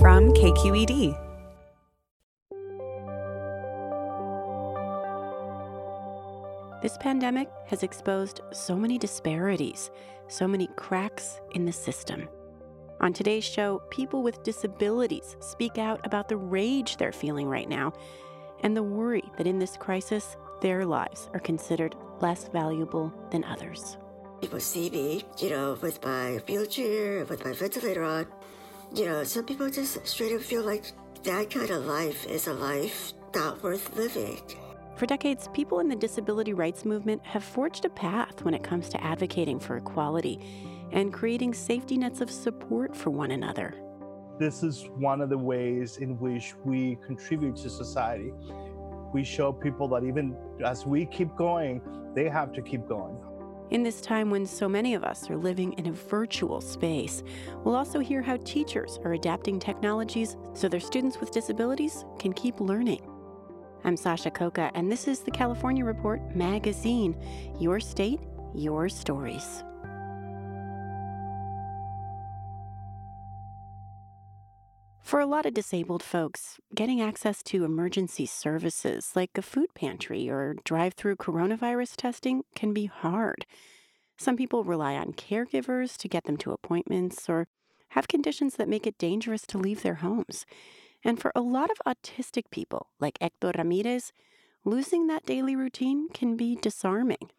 from KQED. This pandemic has exposed so many disparities, so many cracks in the system. On today's show, people with disabilities speak out about the rage they're feeling right now and the worry that in this crisis, their lives are considered less valuable than others. People see me, you know, with my wheelchair, with my ventilator on, you know, some people just straight up feel like that kind of life is a life not worth living. For decades, people in the disability rights movement have forged a path when it comes to advocating for equality and creating safety nets of support for one another. This is one of the ways in which we contribute to society. We show people that even as we keep going, they have to keep going. In this time when so many of us are living in a virtual space, we'll also hear how teachers are adapting technologies so their students with disabilities can keep learning. I'm Sasha Khokha, and this is the California Report magazine Your State, Your Stories. For a lot of disabled folks, getting access to emergency services like a food pantry or drive through coronavirus testing can be hard. Some people rely on caregivers to get them to appointments or have conditions that make it dangerous to leave their homes. And for a lot of autistic people, like Hector Ramirez, losing that daily routine can be disarming.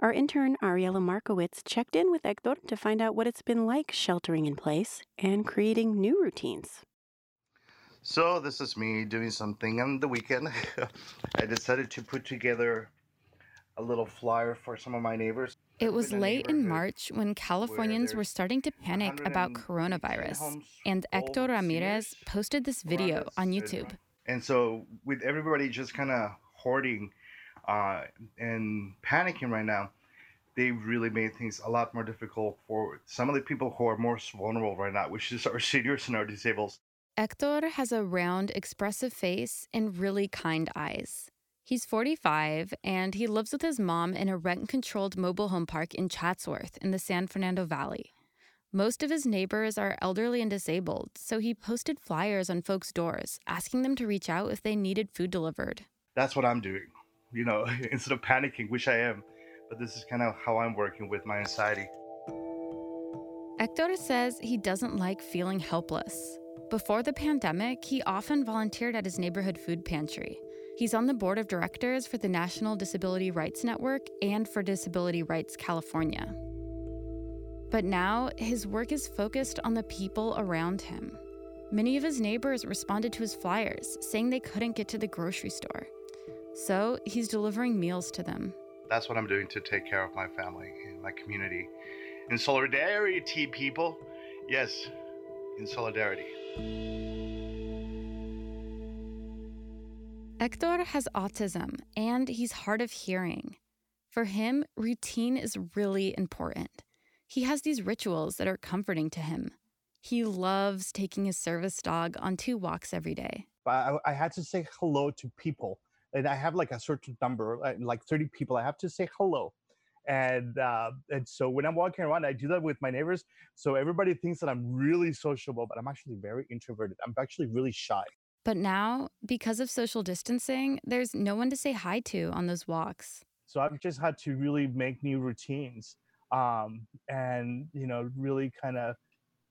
Our intern, Ariella Markowitz, checked in with Hector to find out what it's been like sheltering in place and creating new routines. So this is me doing something on the weekend. I decided to put together a little flyer for some of my neighbors. It was late in March when Californians were starting to panic about coronavirus, and Hector Ramirez posted this video on YouTube. And so, with everybody just kind of hoarding uh, and panicking right now, they really made things a lot more difficult for some of the people who are most vulnerable right now, which is our seniors and our disabled. Hector has a round, expressive face and really kind eyes. He's 45 and he lives with his mom in a rent controlled mobile home park in Chatsworth in the San Fernando Valley. Most of his neighbors are elderly and disabled, so he posted flyers on folks' doors asking them to reach out if they needed food delivered. That's what I'm doing, you know, instead of panicking, which I am, but this is kind of how I'm working with my anxiety. Hector says he doesn't like feeling helpless. Before the pandemic, he often volunteered at his neighborhood food pantry. He's on the board of directors for the National Disability Rights Network and for Disability Rights California. But now, his work is focused on the people around him. Many of his neighbors responded to his flyers, saying they couldn't get to the grocery store. So he's delivering meals to them. That's what I'm doing to take care of my family and my community. In solidarity, people. Yes, in solidarity. Hector has autism and he's hard of hearing. For him, routine is really important. He has these rituals that are comforting to him. He loves taking his service dog on two walks every day. I, I had to say hello to people, and I have like a certain number, like 30 people. I have to say hello and uh, and so when I'm walking around, I do that with my neighbors. So everybody thinks that I'm really sociable, but I'm actually very introverted. I'm actually really shy. But now, because of social distancing, there's no one to say hi to on those walks. So I've just had to really make new routines, um, and you know, really kind of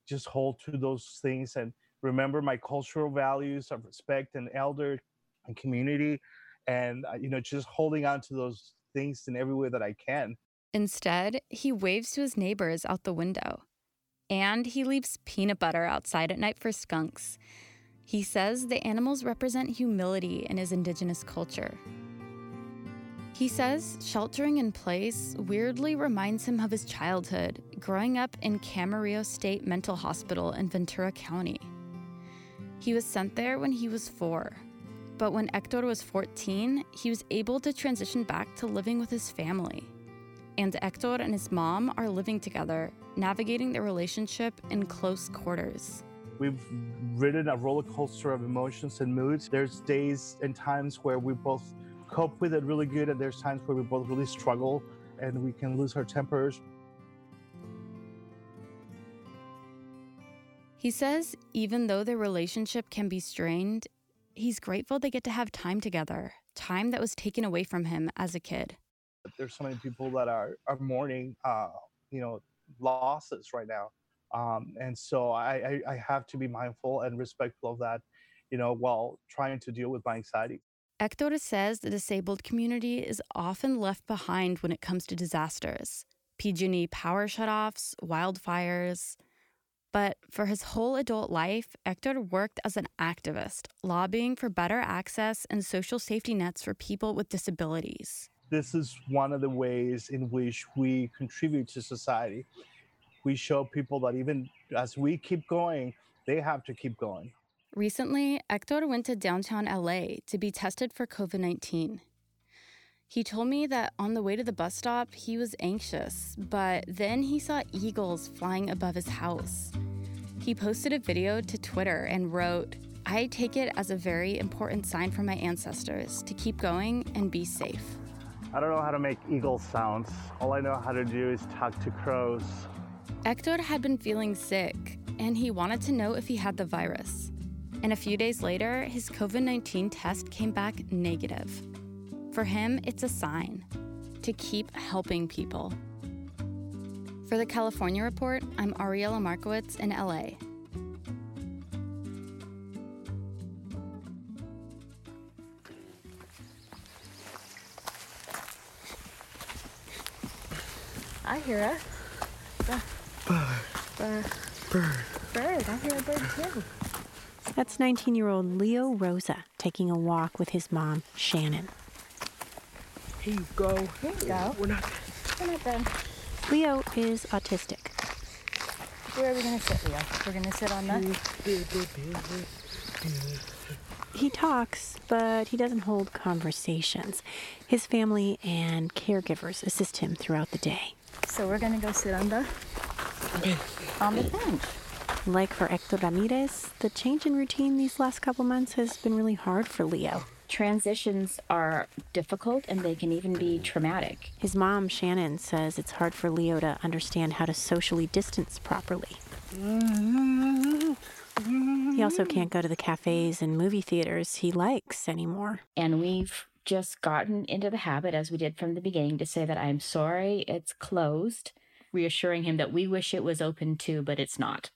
just hold to those things and remember my cultural values of respect and elder and community, and uh, you know, just holding on to those things in every way that I can. Instead, he waves to his neighbors out the window. And he leaves peanut butter outside at night for skunks. He says the animals represent humility in his indigenous culture. He says sheltering in place weirdly reminds him of his childhood, growing up in Camarillo State Mental Hospital in Ventura County. He was sent there when he was four, but when Hector was 14, he was able to transition back to living with his family. And Hector and his mom are living together, navigating their relationship in close quarters. We've ridden a roller coaster of emotions and moods. There's days and times where we both cope with it really good, and there's times where we both really struggle and we can lose our tempers. He says even though their relationship can be strained, he's grateful they get to have time together, time that was taken away from him as a kid. There's so many people that are, are mourning, uh, you know, losses right now. Um, and so I, I, I have to be mindful and respectful of that, you know, while trying to deal with my anxiety. Hector says the disabled community is often left behind when it comes to disasters PG&E power shutoffs, wildfires. But for his whole adult life, Hector worked as an activist, lobbying for better access and social safety nets for people with disabilities. This is one of the ways in which we contribute to society. We show people that even as we keep going, they have to keep going. Recently, Hector went to downtown LA to be tested for COVID 19. He told me that on the way to the bus stop, he was anxious, but then he saw eagles flying above his house. He posted a video to Twitter and wrote, I take it as a very important sign from my ancestors to keep going and be safe. I don't know how to make eagle sounds. All I know how to do is talk to crows. Hector had been feeling sick, and he wanted to know if he had the virus. And a few days later, his COVID 19 test came back negative. For him, it's a sign to keep helping people. For the California Report, I'm Ariella Markowitz in LA. I hear a bird. Bird. Bird. Bird. I hear a bird too. That's 19 year old Leo Rosa taking a walk with his mom, Shannon. Here you go. Here you go. We're not. We're not done. Leo is autistic. Where are we going to sit, Leo? We're going to sit on the. He talks, but he doesn't hold conversations. His family and caregivers assist him throughout the day. So we're going to go sit on the. On the bench. Like for Hector Ramirez, the change in routine these last couple months has been really hard for Leo. Transitions are difficult and they can even be traumatic. His mom, Shannon, says it's hard for Leo to understand how to socially distance properly. He also can't go to the cafes and movie theaters he likes anymore. And we've just gotten into the habit, as we did from the beginning, to say that I'm sorry it's closed, reassuring him that we wish it was open too, but it's not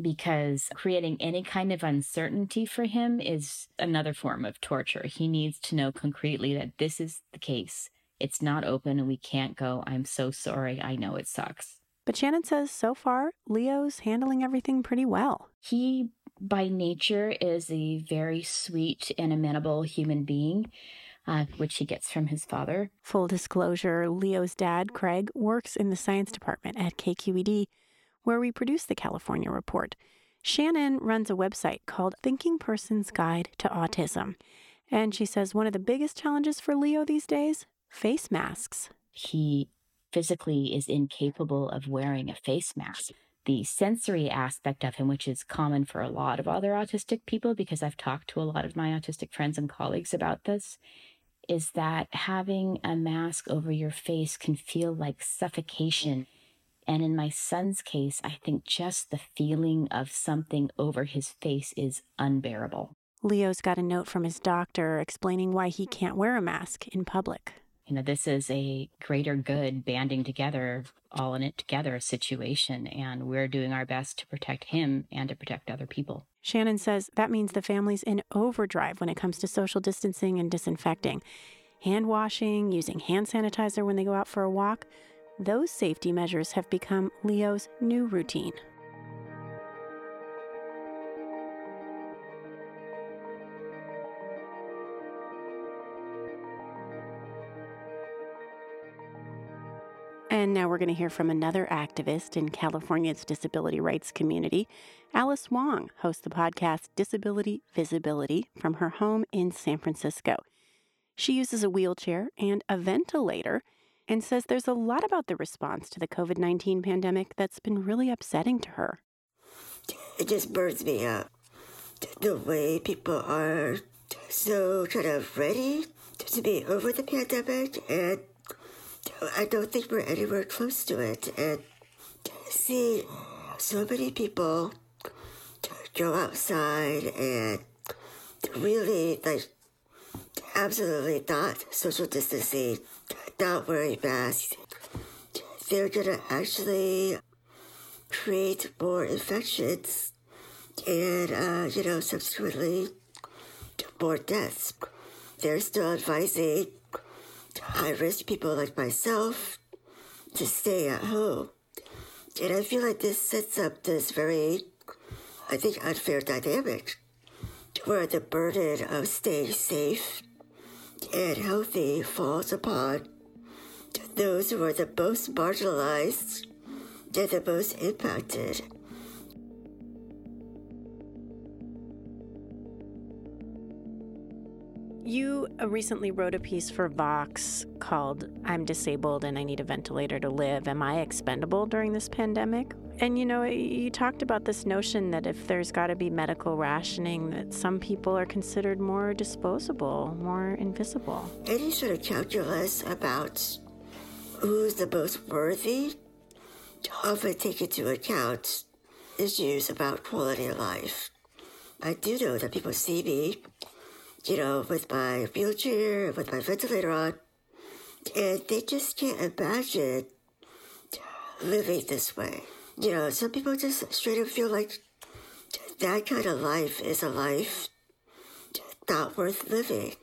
because creating any kind of uncertainty for him is another form of torture. He needs to know concretely that this is the case. It's not open and we can't go. I'm so sorry. I know it sucks. But Shannon says so far, Leo's handling everything pretty well. He, by nature, is a very sweet and amenable human being. Uh, which he gets from his father. Full disclosure Leo's dad, Craig, works in the science department at KQED, where we produce the California Report. Shannon runs a website called Thinking Person's Guide to Autism. And she says one of the biggest challenges for Leo these days face masks. He physically is incapable of wearing a face mask. The sensory aspect of him, which is common for a lot of other autistic people, because I've talked to a lot of my autistic friends and colleagues about this, is that having a mask over your face can feel like suffocation. And in my son's case, I think just the feeling of something over his face is unbearable. Leo's got a note from his doctor explaining why he can't wear a mask in public. You know, this is a greater good banding together, all in it together situation, and we're doing our best to protect him and to protect other people. Shannon says that means the family's in overdrive when it comes to social distancing and disinfecting. Hand washing, using hand sanitizer when they go out for a walk, those safety measures have become Leo's new routine. And now we're going to hear from another activist in California's disability rights community. Alice Wong hosts the podcast Disability Visibility from her home in San Francisco. She uses a wheelchair and a ventilator and says there's a lot about the response to the COVID 19 pandemic that's been really upsetting to her. It just burns me up. The way people are so kind of ready to be over the pandemic and I don't think we're anywhere close to it. And see so many people go outside and really like absolutely not social distancing, not wearing masks. They're gonna actually create more infections and uh, you know subsequently more deaths. They're still advising high risk people like myself to stay at home. And I feel like this sets up this very, I think, unfair dynamic where the burden of staying safe and healthy falls upon those who are the most marginalized and the most impacted. You uh, recently wrote a piece for Vox called I'm Disabled and I Need a Ventilator to Live. Am I expendable during this pandemic? And you know, you talked about this notion that if there's got to be medical rationing, that some people are considered more disposable, more invisible. Any sort of calculus about who's the most worthy often take into account issues about quality of life. I do know that people see me you know, with my wheelchair, with my ventilator on, and they just can't imagine living this way. You know, some people just straight up feel like that kind of life is a life not worth living.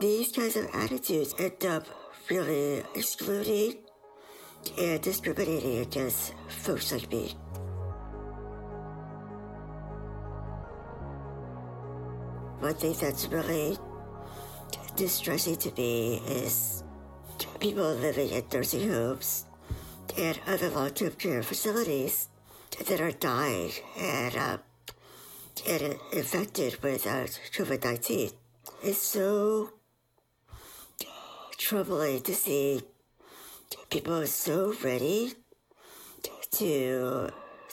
These kinds of attitudes end up really excluding and discriminating against folks like me. One thing that's really distressing to me is people living in nursing homes and other long-term care facilities that are dying and, uh, and infected with uh, COVID-19. It's so troubling to see people so ready to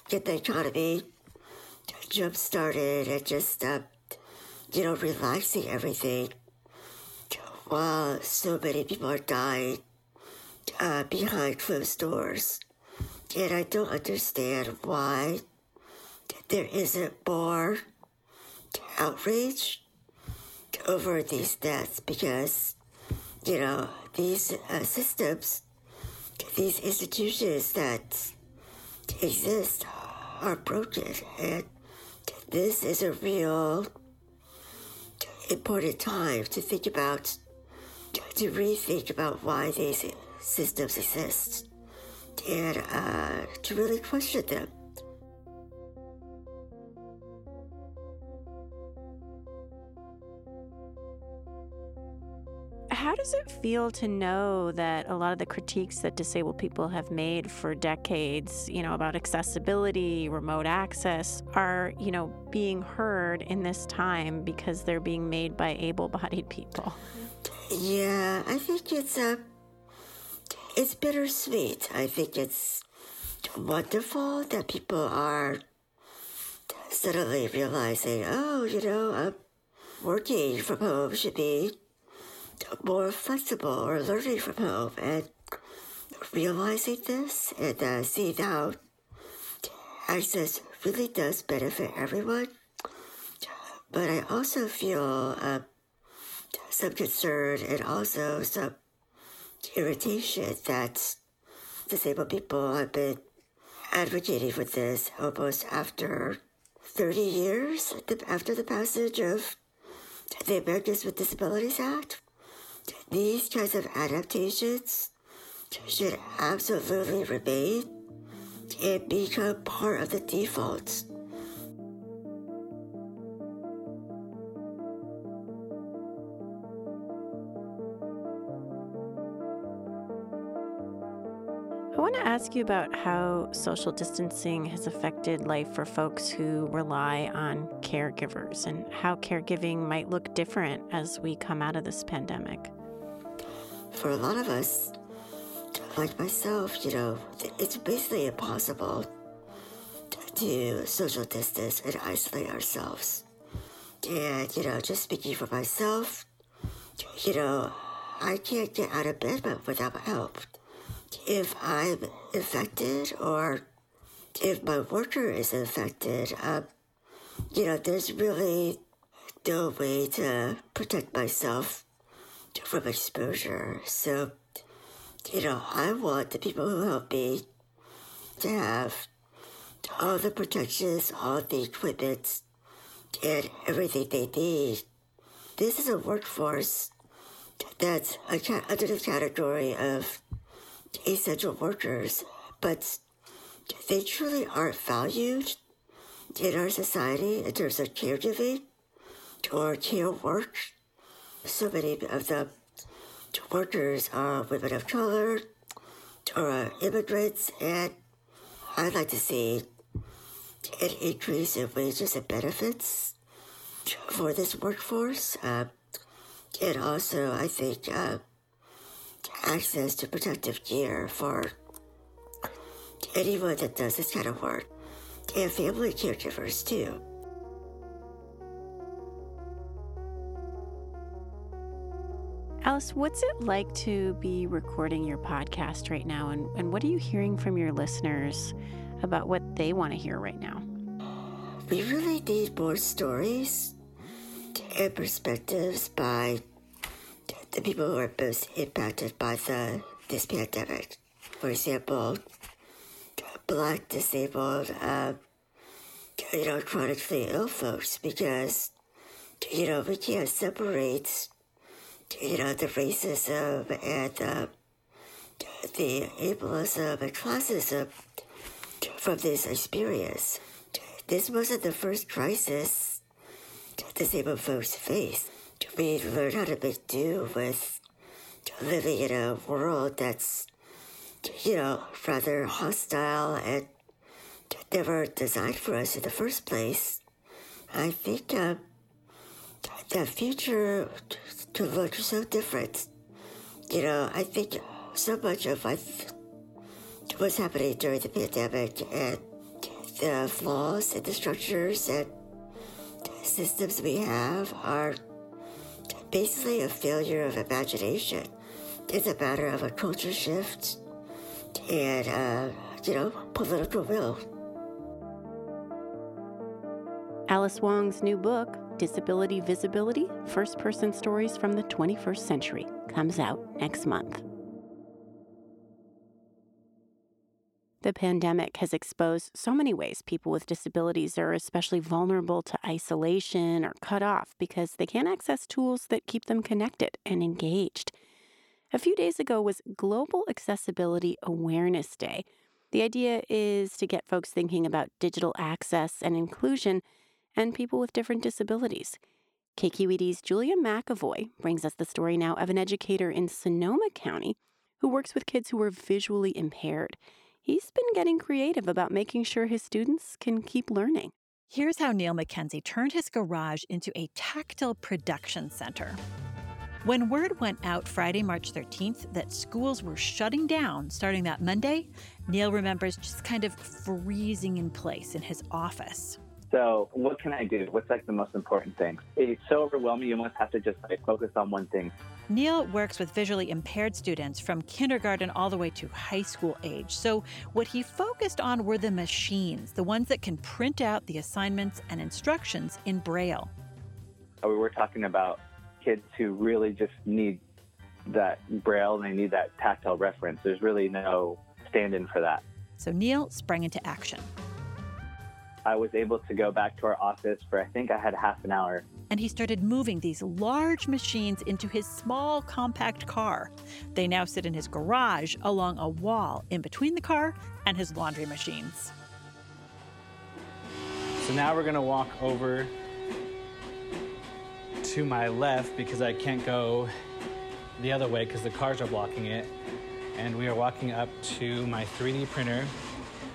get the economy jump started and just uh, you know, relaxing everything while so many people are dying uh, behind closed doors. And I don't understand why there isn't more outrage over these deaths because, you know, these uh, systems, these institutions that exist are broken. And this is a real important time to think about, to rethink about why these systems exist, and uh, to really question them. Feel to know that a lot of the critiques that disabled people have made for decades, you know, about accessibility, remote access, are, you know, being heard in this time because they're being made by able bodied people? Yeah, I think it's a. Uh, it's bittersweet. I think it's wonderful that people are suddenly realizing, oh, you know, uh, working from home should be more flexible or learning from home and realizing this and uh, seeing how access really does benefit everyone. But I also feel uh, some concern and also some irritation that disabled people have been advocating for this almost after 30 years after the passage of the Americans with Disabilities Act. These kinds of adaptations should absolutely remain and become part of the default. I want to ask you about how social distancing has affected life for folks who rely on caregivers and how caregiving might look different as we come out of this pandemic. For a lot of us, like myself, you know, it's basically impossible to social distance and isolate ourselves. And, you know, just speaking for myself, you know, I can't get out of bed without help. If I'm infected or if my worker is infected, um, you know, there's really no way to protect myself from exposure. So, you know, I want the people who help me to have all the protections, all the equipment, and everything they need. This is a workforce that's under the category of essential workers, but they truly aren't valued in our society in terms of caregiving or care work. So many of the workers are women of color or immigrants, and I'd like to see an increase in wages and benefits for this workforce. Uh, and also, I think uh, access to protective gear for anyone that does this kind of work, and family caregivers too. Alice, what's it like to be recording your podcast right now? And, and what are you hearing from your listeners about what they want to hear right now? We really need more stories and perspectives by the people who are most impacted by the this pandemic. For example, black disabled, uh, you know, chronically ill folks, because you know we can't separate you know, the racism and uh, the ableism and classism from this experience. This wasn't the first crisis disabled folks faced. We learned how to do with living in a world that's, you know, rather hostile and never designed for us in the first place. I think uh, the future to look so different. You know, I think so much of what what's happening during the pandemic and the flaws in the structures and systems we have are basically a failure of imagination. It's a matter of a culture shift and, uh, you know, political will. Alice Wong's new book, Disability Visibility First Person Stories from the 21st Century, comes out next month. The pandemic has exposed so many ways people with disabilities are especially vulnerable to isolation or cut off because they can't access tools that keep them connected and engaged. A few days ago was Global Accessibility Awareness Day. The idea is to get folks thinking about digital access and inclusion and people with different disabilities. KQED's Julia McEvoy brings us the story now of an educator in Sonoma County who works with kids who are visually impaired. He's been getting creative about making sure his students can keep learning. Here's how Neil McKenzie turned his garage into a tactile production center. When word went out Friday, March 13th, that schools were shutting down starting that Monday, Neil remembers just kind of freezing in place in his office. So what can I do? What's like the most important thing? It's so overwhelming. You almost have to just like focus on one thing. Neil works with visually impaired students from kindergarten all the way to high school age. So what he focused on were the machines, the ones that can print out the assignments and instructions in Braille. Uh, we were talking about kids who really just need that braille and they need that tactile reference. There's really no stand in for that. So Neil sprang into action. I was able to go back to our office for, I think I had half an hour. And he started moving these large machines into his small, compact car. They now sit in his garage along a wall in between the car and his laundry machines. So now we're gonna walk over to my left because I can't go the other way because the cars are blocking it. And we are walking up to my 3D printer,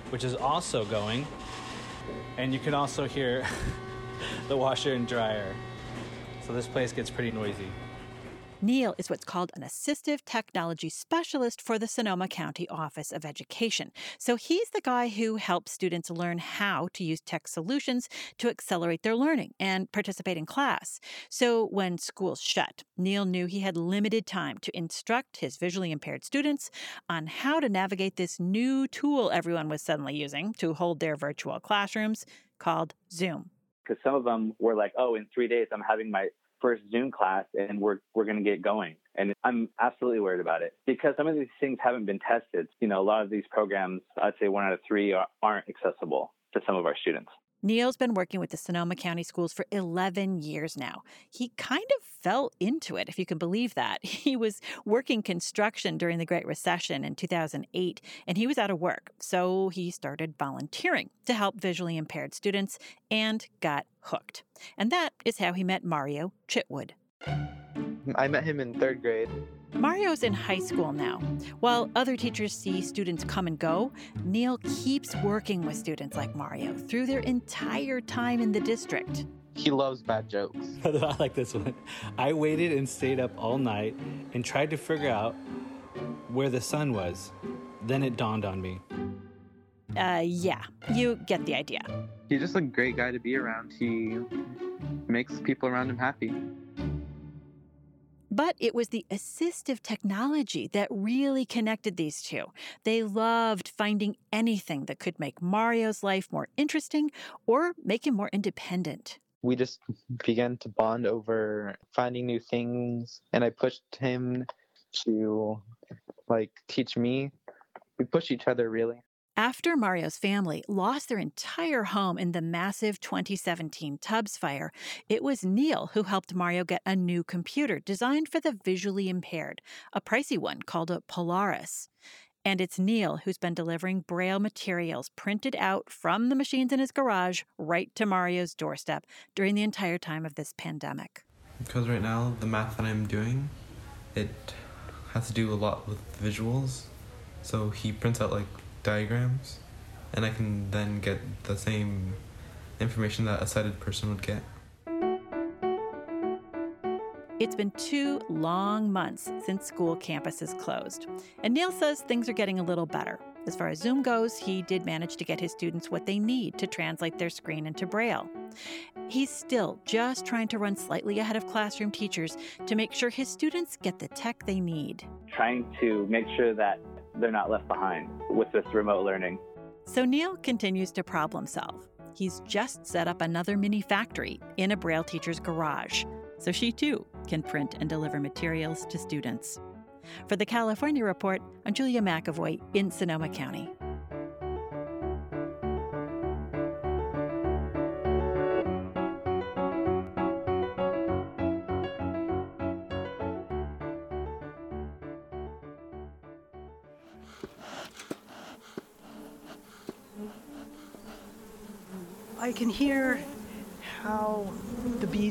which is also going. And you can also hear the washer and dryer. So this place gets pretty noisy. Neil is what's called an assistive technology specialist for the Sonoma County Office of Education. So he's the guy who helps students learn how to use tech solutions to accelerate their learning and participate in class. So when schools shut, Neil knew he had limited time to instruct his visually impaired students on how to navigate this new tool everyone was suddenly using to hold their virtual classrooms called Zoom. Because some of them were like, oh, in three days, I'm having my first Zoom class and we're we're going to get going. And I'm absolutely worried about it because some of these things haven't been tested. You know, a lot of these programs, I'd say one out of three are, aren't accessible to some of our students. Neil's been working with the Sonoma County schools for 11 years now. He kind of fell into it, if you can believe that. He was working construction during the Great Recession in 2008, and he was out of work. So he started volunteering to help visually impaired students and got hooked. And that is how he met Mario Chitwood. I met him in third grade. Mario's in high school now. While other teachers see students come and go, Neil keeps working with students like Mario through their entire time in the district. He loves bad jokes. I like this one. I waited and stayed up all night and tried to figure out where the sun was. Then it dawned on me. Uh, yeah, you get the idea. He's just a great guy to be around. He makes people around him happy. But it was the assistive technology that really connected these two. They loved finding anything that could make Mario's life more interesting or make him more independent. We just began to bond over finding new things, and I pushed him to like teach me. We push each other really. After Mario's family lost their entire home in the massive 2017 Tubbs fire, it was Neil who helped Mario get a new computer designed for the visually impaired, a pricey one called a Polaris. And it's Neil who's been delivering Braille materials printed out from the machines in his garage right to Mario's doorstep during the entire time of this pandemic. Because right now, the math that I'm doing, it has to do a lot with visuals. So he prints out like diagrams, and I can then get the same information that a sighted person would get. It's been two long months since school campuses closed, and Neil says things are getting a little better. As far as Zoom goes, he did manage to get his students what they need to translate their screen into Braille. He's still just trying to run slightly ahead of classroom teachers to make sure his students get the tech they need. Trying to make sure that they're not left behind with this remote learning. So Neil continues to problem solve. He's just set up another mini factory in a Braille teacher's garage, so she too can print and deliver materials to students. For the California Report, I'm Julia McEvoy in Sonoma County.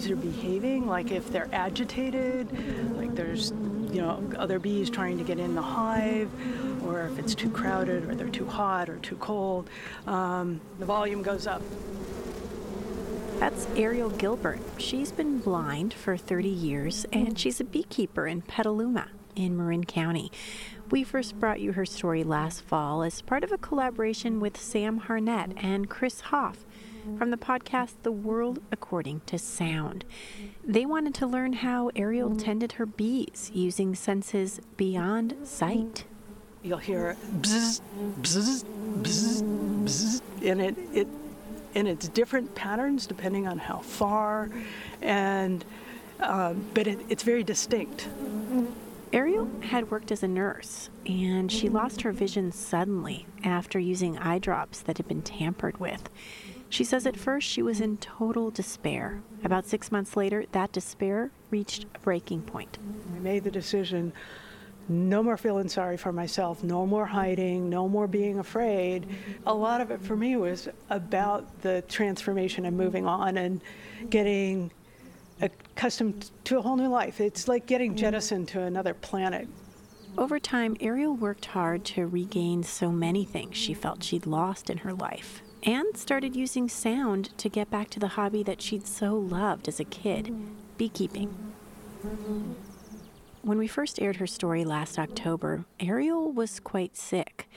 Bees are behaving, like if they're agitated, like there's, you know, other bees trying to get in the hive, or if it's too crowded, or they're too hot, or too cold. Um, the volume goes up. That's Ariel Gilbert. She's been blind for 30 years, and she's a beekeeper in Petaluma in Marin County. We first brought you her story last fall as part of a collaboration with Sam Harnett and Chris Hoff from the podcast The World According to Sound. They wanted to learn how Ariel tended her bees using senses beyond sight. You'll hear bzzz, bzzz, bzzz, bzzz, and it, it and it's different patterns depending on how far, and um, but it, it's very distinct. Ariel had worked as a nurse, and she lost her vision suddenly after using eye drops that had been tampered with. She says at first she was in total despair. About six months later, that despair reached a breaking point. I made the decision no more feeling sorry for myself, no more hiding, no more being afraid. A lot of it for me was about the transformation and moving on and getting accustomed to a whole new life. It's like getting jettisoned to another planet. Over time, Ariel worked hard to regain so many things she felt she'd lost in her life and started using sound to get back to the hobby that she'd so loved as a kid beekeeping. When we first aired her story last October, Ariel was quite sick.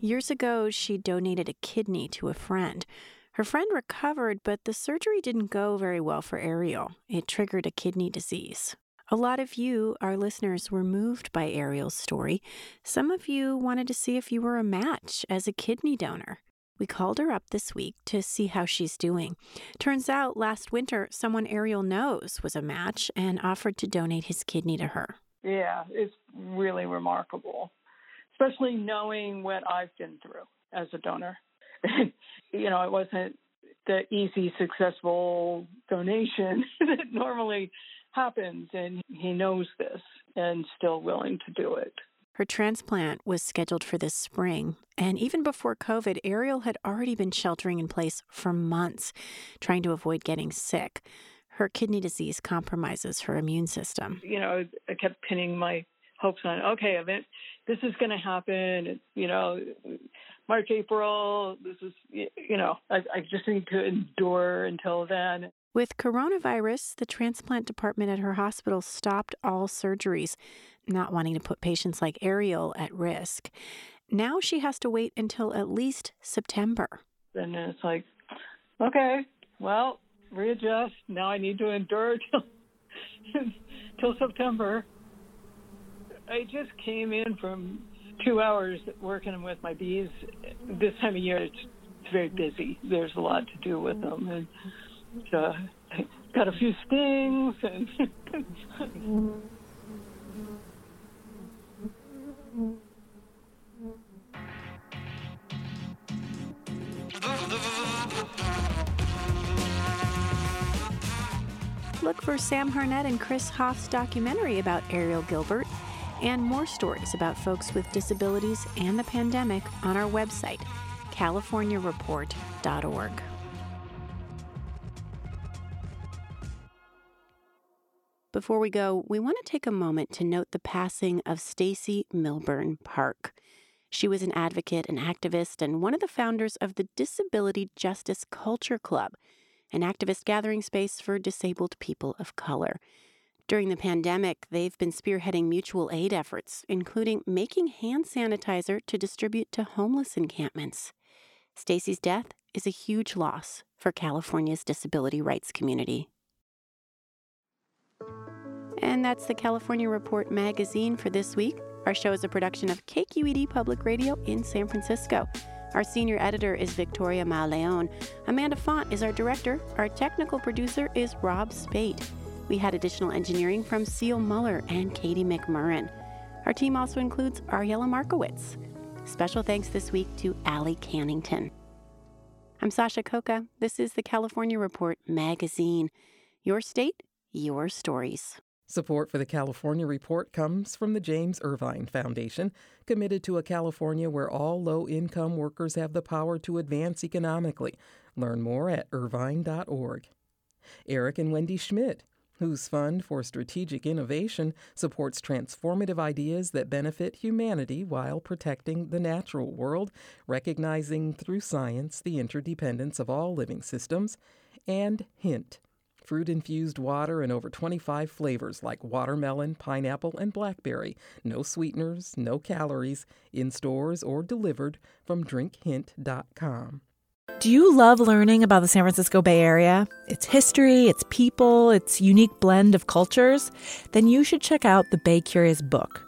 Years ago, she donated a kidney to a friend. Her friend recovered, but the surgery didn't go very well for Ariel. It triggered a kidney disease. A lot of you, our listeners, were moved by Ariel's story. Some of you wanted to see if you were a match as a kidney donor. We called her up this week to see how she's doing. Turns out last winter, someone Ariel knows was a match and offered to donate his kidney to her. Yeah, it's really remarkable, especially knowing what I've been through as a donor. you know, it wasn't the easy, successful donation that normally happens, and he knows this and still willing to do it. Her transplant was scheduled for this spring, and even before COVID, Ariel had already been sheltering in place for months, trying to avoid getting sick. Her kidney disease compromises her immune system. You know, I kept pinning my hopes on, okay, event, this is going to happen. You know, March, April. This is, you know, I, I just need to endure until then. With coronavirus, the transplant department at her hospital stopped all surgeries, not wanting to put patients like Ariel at risk. Now she has to wait until at least September. And it's like, okay, well, readjust. Now I need to endure till till September. I just came in from two hours working with my bees. This time of year, it's, it's very busy. There's a lot to do with them, and uh, got a few stings and. Look for Sam Harnett and Chris Hoff's documentary about Ariel Gilbert and more stories about folks with disabilities and the pandemic on our website, californiareport.org. Before we go, we want to take a moment to note the passing of Stacey Milbern Park. She was an advocate, an activist, and one of the founders of the Disability Justice Culture Club, an activist gathering space for disabled people of color. During the pandemic, they've been spearheading mutual aid efforts, including making hand sanitizer to distribute to homeless encampments. Stacey's death is a huge loss for California's disability rights community. And that's the California Report magazine for this week. Our show is a production of KQED Public Radio in San Francisco. Our senior editor is Victoria Mauleón. Amanda Font is our director. Our technical producer is Rob Speight. We had additional engineering from Seal Muller and Katie McMurran. Our team also includes Ariella Markowitz. Special thanks this week to Allie Cannington. I'm Sasha Khokha. This is the California Report magazine. Your state, your stories. Support for the California Report comes from the James Irvine Foundation, committed to a California where all low income workers have the power to advance economically. Learn more at irvine.org. Eric and Wendy Schmidt, whose Fund for Strategic Innovation supports transformative ideas that benefit humanity while protecting the natural world, recognizing through science the interdependence of all living systems, and Hint. Fruit infused water in over 25 flavors like watermelon, pineapple, and blackberry. No sweeteners, no calories, in stores or delivered from drinkhint.com. Do you love learning about the San Francisco Bay Area? Its history, its people, its unique blend of cultures? Then you should check out the Bay Curious book.